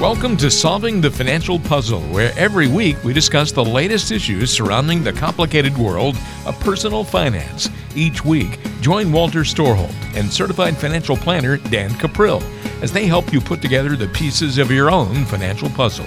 Welcome to Solving the Financial Puzzle, where every week we discuss the latest issues surrounding the complicated world of personal finance. Each week, join Walter Storholt and certified financial planner Dan Cuprill as they help you put together the pieces of your own financial puzzle.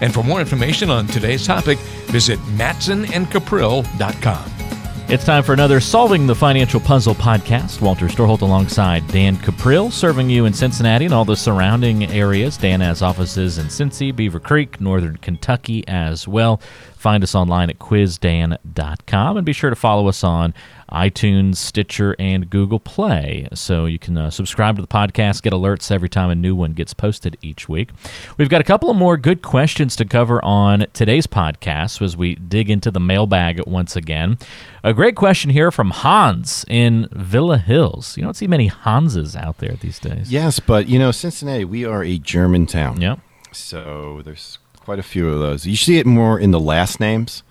And for more information on today's topic, visit matsonandcuprill.com. It's time for another Solving the Financial Puzzle podcast. Walter Storholt alongside Dan Cuprill, serving you in Cincinnati and all the surrounding areas. Dan has offices in Cincy, Beavercreek, Northern Kentucky as well. Find us online at quizdan.com and be sure to follow us on iTunes, Stitcher, and Google Play. So you can uh, subscribe to the podcast, get alerts every time a new one gets posted each week. We've got a couple of more good questions to cover on today's podcast as we dig into the mailbag once again. A great question here from Hans in Villa Hills. You don't see many Hanses out there these days. Yes, but you know, Cincinnati, we are a German town. Yep. So there's quite a few of those. You see it more in the last names,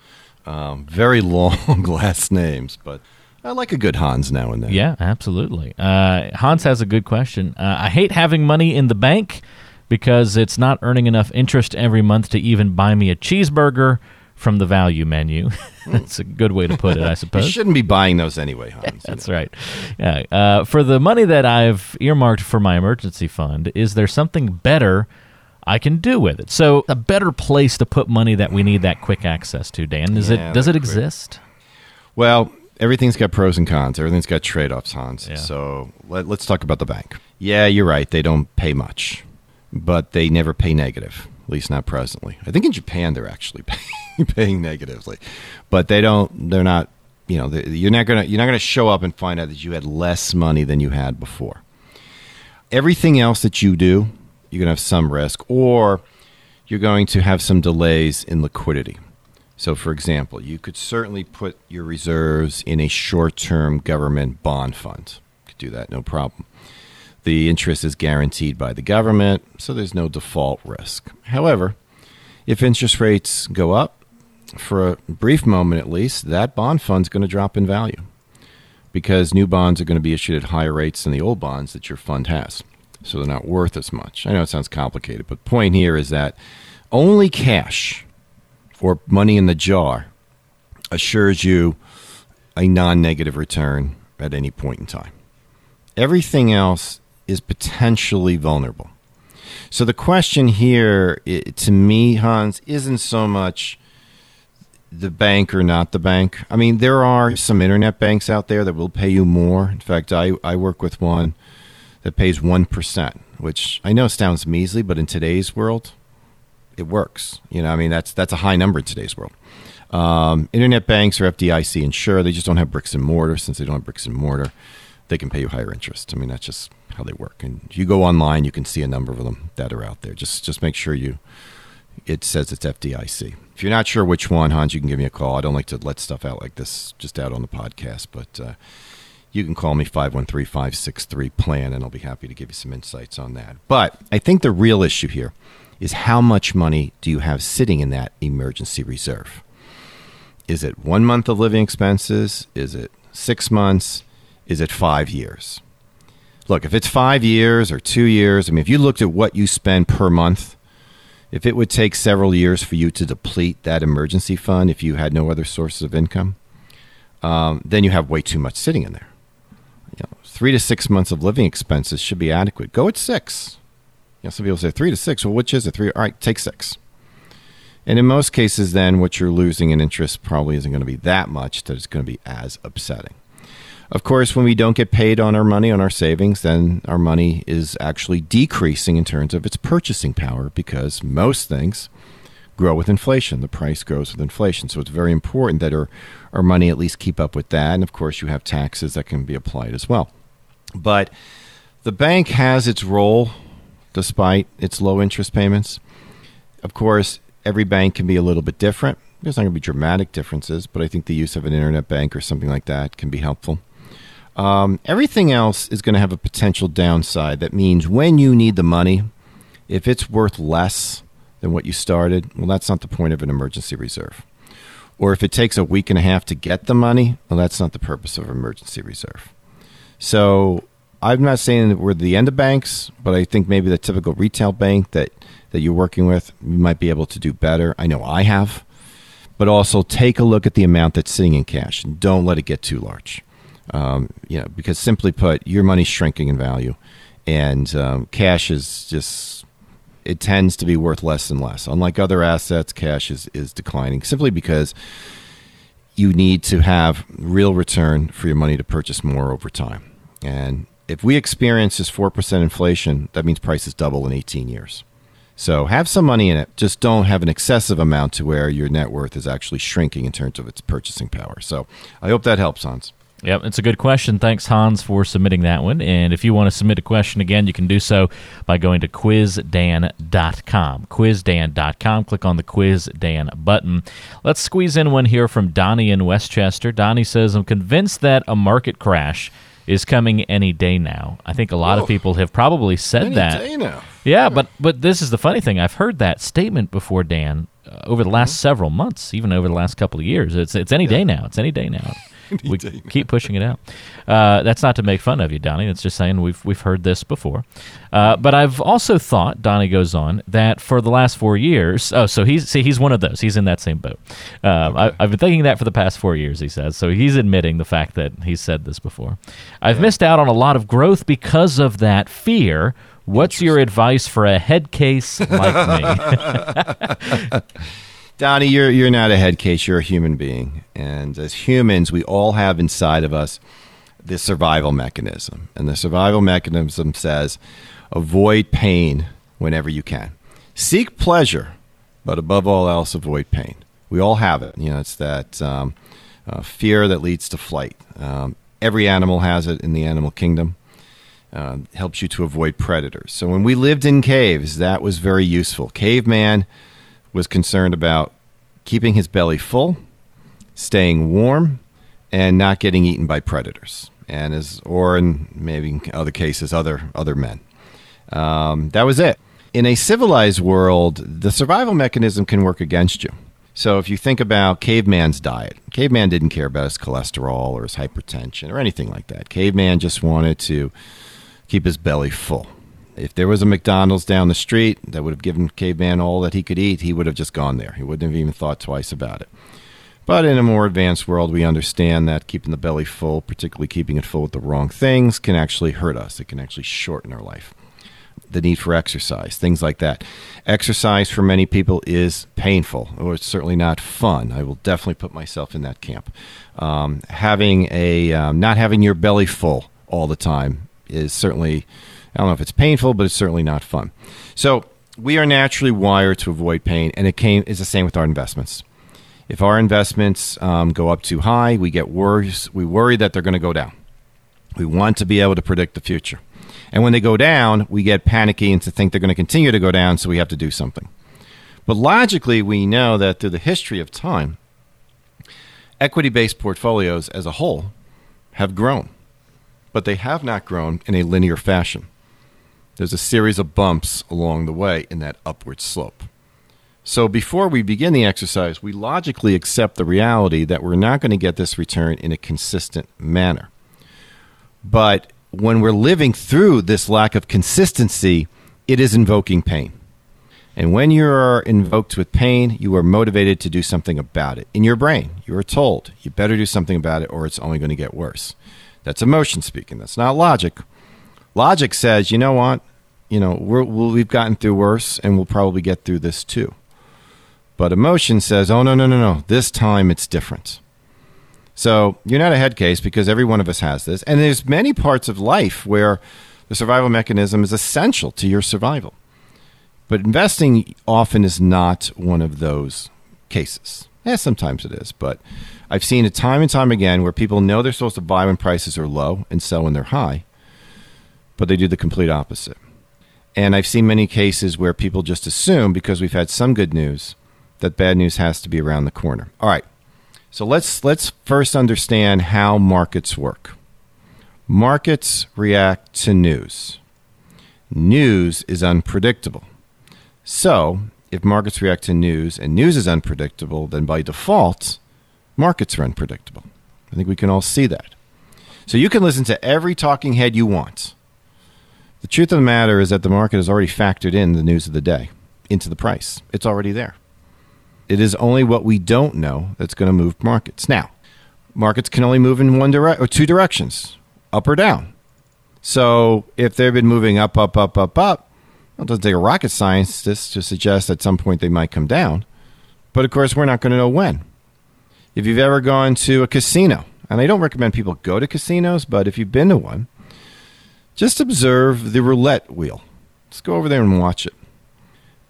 um, very long last names, but I like a good Hans now and then. Yeah, absolutely. Uh, Hans has a good question. Uh, I hate having money in the bank because it's not earning enough interest every month to even buy me a cheeseburger from the value menu. That's a good way to put it, I suppose. You shouldn't be buying those anyway, Hans. That's right. Yeah. Uh, for the money that I've earmarked for my emergency fund, is there something better I can do with it? So, a better place to put money that we need that quick access to, Dan. Is Yeah, it? Does it quick- exist? Well, everything's got pros and cons. Everything's got trade offs, Hans. Yeah. So let, let's talk about the bank. Yeah, you're right. They don't pay much, but they never pay negative, at least not presently. I think in Japan they're actually paying, paying negatively, but they don't. They're not. You know, they, you're not gonna you're not gonna show up and find out that you had less money than you had before. Everything else that you do, you're gonna have some risk, or you're going to have some delays in liquidity. So, for example, you could certainly put your reserves in a short term government bond fund. You could do that, no problem. The interest is guaranteed by the government, so there's no default risk. However, if interest rates go up, for a brief moment at least, that bond fund's going to drop in value because new bonds are going to be issued at higher rates than the old bonds that your fund has. So they're not worth as much. I know it sounds complicated, but the point here is that only cash or money in the jar assures you a non negative return at any point in time. Everything else is potentially vulnerable. So the question here, to me, Hans, isn't so much the bank or not the bank. I mean, there are some internet banks out there that will pay you more. In fact, I, I work with one that pays 1%, which I know sounds measly, but in today's world, it works. You know, I mean, that's that's a high number in today's world. Um, internet banks are FDIC insured. They just don't have bricks and mortar. Since they don't have bricks and mortar, they can pay you higher interest. I mean, that's just how they work. And you go online, you can see a number of them that are out there. Just just make sure you it says it's FDIC. If you're not sure which one, Hans, you can give me a call. I don't like to let stuff out like this just out on the podcast, but uh, you can call me 513 563 PLAN, and I'll be happy to give you some insights on that. But I think the real issue here is how much money do you have sitting in that emergency reserve? Is it one month of living expenses? Is it six months? Is it five years? Look, if it's five years or two years, I mean, if you looked at what you spend per month, if it would take several years for you to deplete that emergency fund if you had no other sources of income, um, then you have way too much sitting in there. You know, three to six months of living expenses should be adequate. Go at six. Know, some people say three to six. Well, which is it? Three. All right, take six. And in most cases, then what you're losing in interest probably isn't going to be that much that it's going to be as upsetting. Of course, when we don't get paid on our money, on our savings, then our money is actually decreasing in terms of its purchasing power because most things grow with inflation. The price grows with inflation. So it's very important that our, our money at least keep up with that. And of course, you have taxes that can be applied as well. But the bank has its role despite its low interest payments. Of course, every bank can be a little bit different. There's not going to be dramatic differences, but I think the use of an internet bank or something like that can be helpful. Um, everything else is going to have a potential downside. That means when you need the money, if it's worth less than what you started, well, that's not the point of an emergency reserve. Or if it takes a week and a half to get the money, well, that's not the purpose of emergency reserve. So I'm not saying that we're the end of banks, but I think maybe the typical retail bank that that you're working with, you might be able to do better. I know I have. But also take a look at the amount that's sitting in cash and don't let it get too large. Um, you know, because simply put, your money's shrinking in value, and um, cash is just it tends to be worth less and less. Unlike other assets, cash is, is declining simply because you need to have real return for your money to purchase more over time. And if we experience this 4% inflation, that means prices double in 18 years. So have some money in it. Just don't have an excessive amount to where your net worth is actually shrinking in terms of its purchasing power. So I hope that helps, Hans. Yep, it's a good question. Thanks, Hans, for submitting that one. And if you want to submit a question again, you can do so by going to quizdan.com. Quizdan.com. Click on the Quiz Dan button. Let's squeeze in one here from Donnie in Westchester. Donnie says, I'm convinced that a market crash is coming any day now. I think a lot Whoa. of people have probably said Any that. day now. Yeah, but but this is the funny thing. I've heard that statement before, Dan, uh, over the last several months, even over the last couple of years. It's it's any day now. It's any day now. we keep pushing it out. Uh, that's not to make fun of you, Donnie. It's just saying we've we've heard this before. Uh, but I've also thought, Donnie goes on, that for the last four years. Oh, so he's see he's one of those. He's in that same boat. Um, I, I've been thinking that for the past four years. He says so. He's admitting the fact that he's said this before. I've missed out on a lot of growth because of that fear. What's your advice for a head case like me? Donnie, you're you're not a head case. You're a human being, and as humans, we all have inside of us this survival mechanism, and the survival mechanism says, avoid pain whenever you can. Seek pleasure, but above all else, avoid pain. We all have it. You know, it's that um, uh, fear that leads to flight. Um, every animal has it in the animal kingdom. Uh, helps you to avoid predators. So when we lived in caves, that was very useful. Caveman was concerned about keeping his belly full, staying warm, and not getting eaten by predators, and as or in maybe other cases, other other men. Um, that was it. In a civilized world, the survival mechanism can work against you. So if you think about caveman's diet, caveman didn't care about his cholesterol or his hypertension or anything like that. Caveman just wanted to keep his belly full. If there was a McDonald's down the street that would have given caveman all that he could eat, he would have just gone there. He wouldn't have even thought twice about it. But in a more advanced world, we understand that keeping the belly full, particularly keeping it full with the wrong things, can actually hurt us. It can actually shorten our life. The need for exercise, things like that. Exercise for many people is painful, or it's certainly not fun. I will definitely put myself in that camp. Um, having a um, not having your belly full all the time is certainly I don't know if it's painful, but it's certainly not fun. So we are naturally wired to avoid pain, and it came is the same with our investments. If our investments um, go up too high, we get worries. We worry that they're going to go down. We want to be able to predict the future, and when they go down, we get panicky and to think they're going to continue to go down, so we have to do something. But logically, we know that through the history of time, equity-based portfolios as a whole have grown, but they have not grown in a linear fashion there's a series of bumps along the way in that upward slope. So before we begin the exercise, we logically accept the reality that we're not going to get this return in a consistent manner. But when we're living through this lack of consistency, it is invoking pain. And when you are invoked with pain, you are motivated to do something about it. In your brain, you are told you better do something about it or it's only going to get worse. That's emotion speaking. That's not logic. Logic says, you know what? You know, we're, we have gotten through worse and we'll probably get through this too. But emotion says, oh, no, no, no, no. This time it's different. So you're not a head case because every one of us has this. And there's many parts of life where the survival mechanism is essential to your survival. But investing often is not one of those cases. Yeah, sometimes it is. But I've seen it time and time again where people know they're supposed to buy when prices are low and sell when they're high but they do the complete opposite. And I've seen many cases where people just assume because we've had some good news that bad news has to be around the corner. All right. So let's let's first understand how markets work. Markets react to news. News is unpredictable. So, if markets react to news and news is unpredictable, then by default, markets are unpredictable. I think we can all see that. So you can listen to every talking head you want. The truth of the matter is that the market has already factored in the news of the day into the price. It's already there. It is only what we don't know that's going to move markets. Now, markets can only move in one direct or two directions, up or down. So if they've been moving up, up, up, up, up, it doesn't take a rocket scientist to suggest at some point they might come down. But of course, we're not going to know when. If you've ever gone to a casino, and I don't recommend people go to casinos, but if you've been to one, just observe the roulette wheel. Let's go over there and watch it.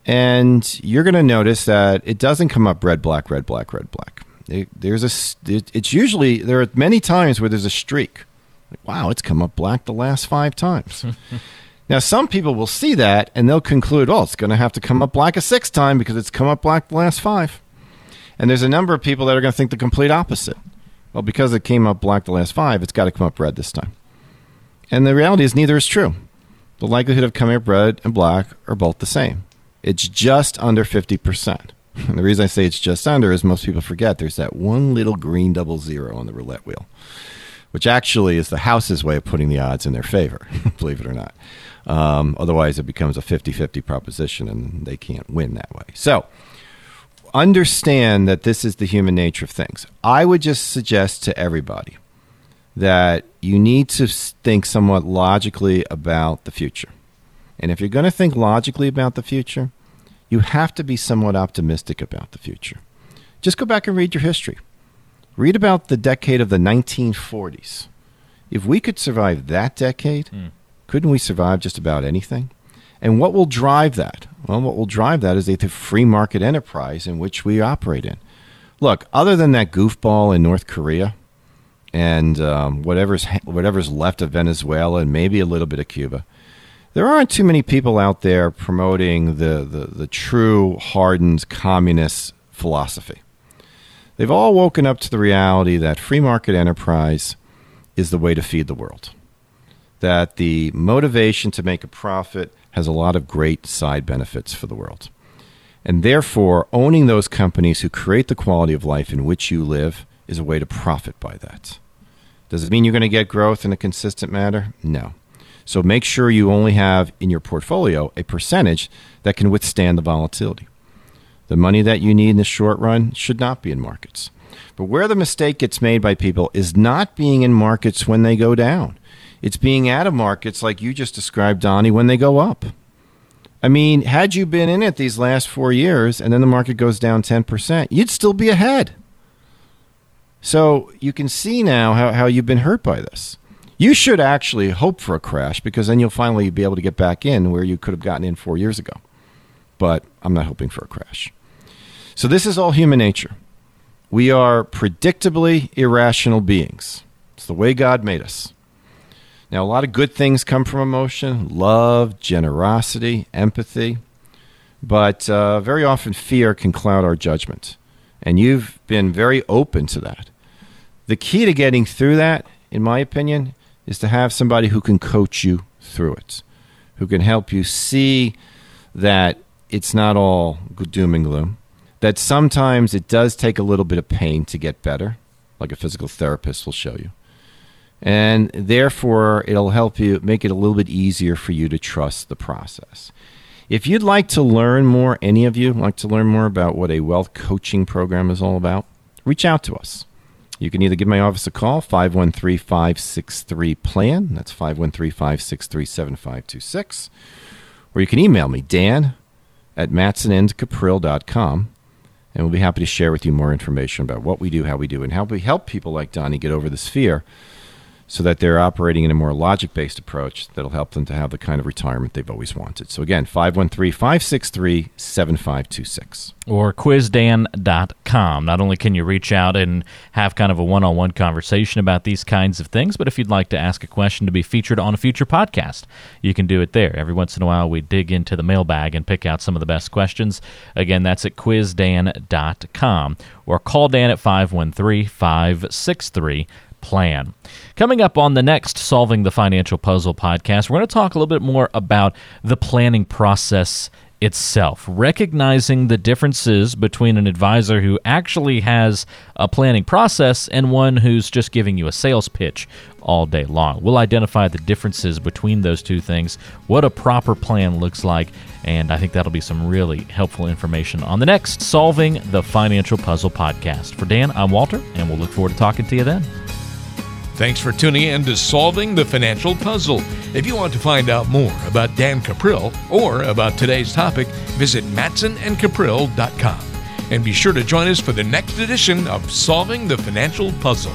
And you're going to notice that it doesn't come up red, black, red, black, red, black. It, there's a. It, it's usually there are many times where there's a streak. Like, wow, it's come up black the last five times. now, some people will see that and they'll conclude, oh, it's going to have to come up black a sixth time because it's come up black the last five. And there's a number of people that are going to think the complete opposite. Well, because it came up black the last five, it's got to come up red this time. And the reality is, neither is true. The likelihood of coming up red and black are both the same. It's just under 50%. And the reason I say it's just under is most people forget there's that one little green double zero on the roulette wheel, which actually is the house's way of putting the odds in their favor, believe it or not. Um, otherwise, it becomes a 50 50 proposition and they can't win that way. So, understand that this is the human nature of things. I would just suggest to everybody that you need to think somewhat logically about the future. And if you're going to think logically about the future, you have to be somewhat optimistic about the future. Just go back and read your history. Read about the decade of the 1940s. If we could survive that decade, mm. couldn't we survive just about anything? And what will drive that? Well, what will drive that is the free market enterprise in which we operate in. Look, other than that goofball in North Korea and um, whatever's whatever's left of Venezuela and maybe a little bit of Cuba, there aren't too many people out there promoting the, the, the true hardened communist philosophy. They've all woken up to the reality that free market enterprise is the way to feed the world. That the motivation to make a profit has a lot of great side benefits for the world. And therefore, owning those companies who create the quality of life in which you live is a way to profit by that. Does it mean you're going to get growth in a consistent manner? No. So make sure you only have in your portfolio a percentage that can withstand the volatility. The money that you need in the short run should not be in markets. But where the mistake gets made by people is not being in markets when they go down. It's being out of markets like you just described, Donnie, when they go up. I mean, had you been in it these last four years and then the market goes down 10%, you'd still be ahead. So you can see now how, how you've been hurt by this. You should actually hope for a crash because then you'll finally be able to get back in where you could have gotten in four years ago. But I'm not hoping for a crash. So this is all human nature. We are predictably irrational beings. It's the way God made us. Now, a lot of good things come from emotion love, generosity, empathy. But uh, very often fear can cloud our judgment. And you've been very open to that. The key to getting through that, in my opinion, is to have somebody who can coach you through it, who can help you see that it's not all doom and gloom, that sometimes it does take a little bit of pain to get better, like a physical therapist will show you. And therefore, it'll help you make it a little bit easier for you to trust the process. If you'd like to learn more, any of you like to learn more about what a wealth coaching program is all about, reach out to us. You can either give my office a call, 513 563 PLAN. That's 513 563 7526. Or you can email me, Dan at matsonandcuprill.com. And we'll be happy to share with you more information about what we do, how we do, and how we help people like Donnie get over this fear so that they're operating in a more logic based approach that'll help them to have the kind of retirement they've always wanted. So, again, 513 563 7526. Or quizdan.com. Not only can you reach out and have kind of a one on one conversation about these kinds of things, but if you'd like to ask a question to be featured on a future podcast, you can do it there. Every once in a while, we dig into the mailbag and pick out some of the best questions. Again, that's at quizdan.com. Or call Dan at 513 563 plan. Coming up on the next Solving the Financial Puzzle podcast, we're going to talk a little bit more about the planning process itself, recognizing the differences between an advisor who actually has a planning process and one who's just giving you a sales pitch all day long. We'll identify the differences between those two things, what a proper plan looks like, and I think that'll be some really helpful information on the next Solving the Financial Puzzle podcast. For Dan, I'm Walter, and we'll look forward to talking to you then. Thanks for tuning in to Solving the Financial Puzzle. If you want to find out more about Dan Cuprill or about today's topic, visit matsonandcuprill.com. And be sure to join us for the next edition of Solving the Financial Puzzle.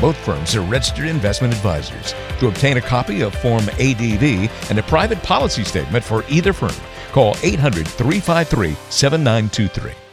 Both firms are registered investment advisors. To obtain a copy of Form ADV and a private policy statement for either firm, call 800 353 7923.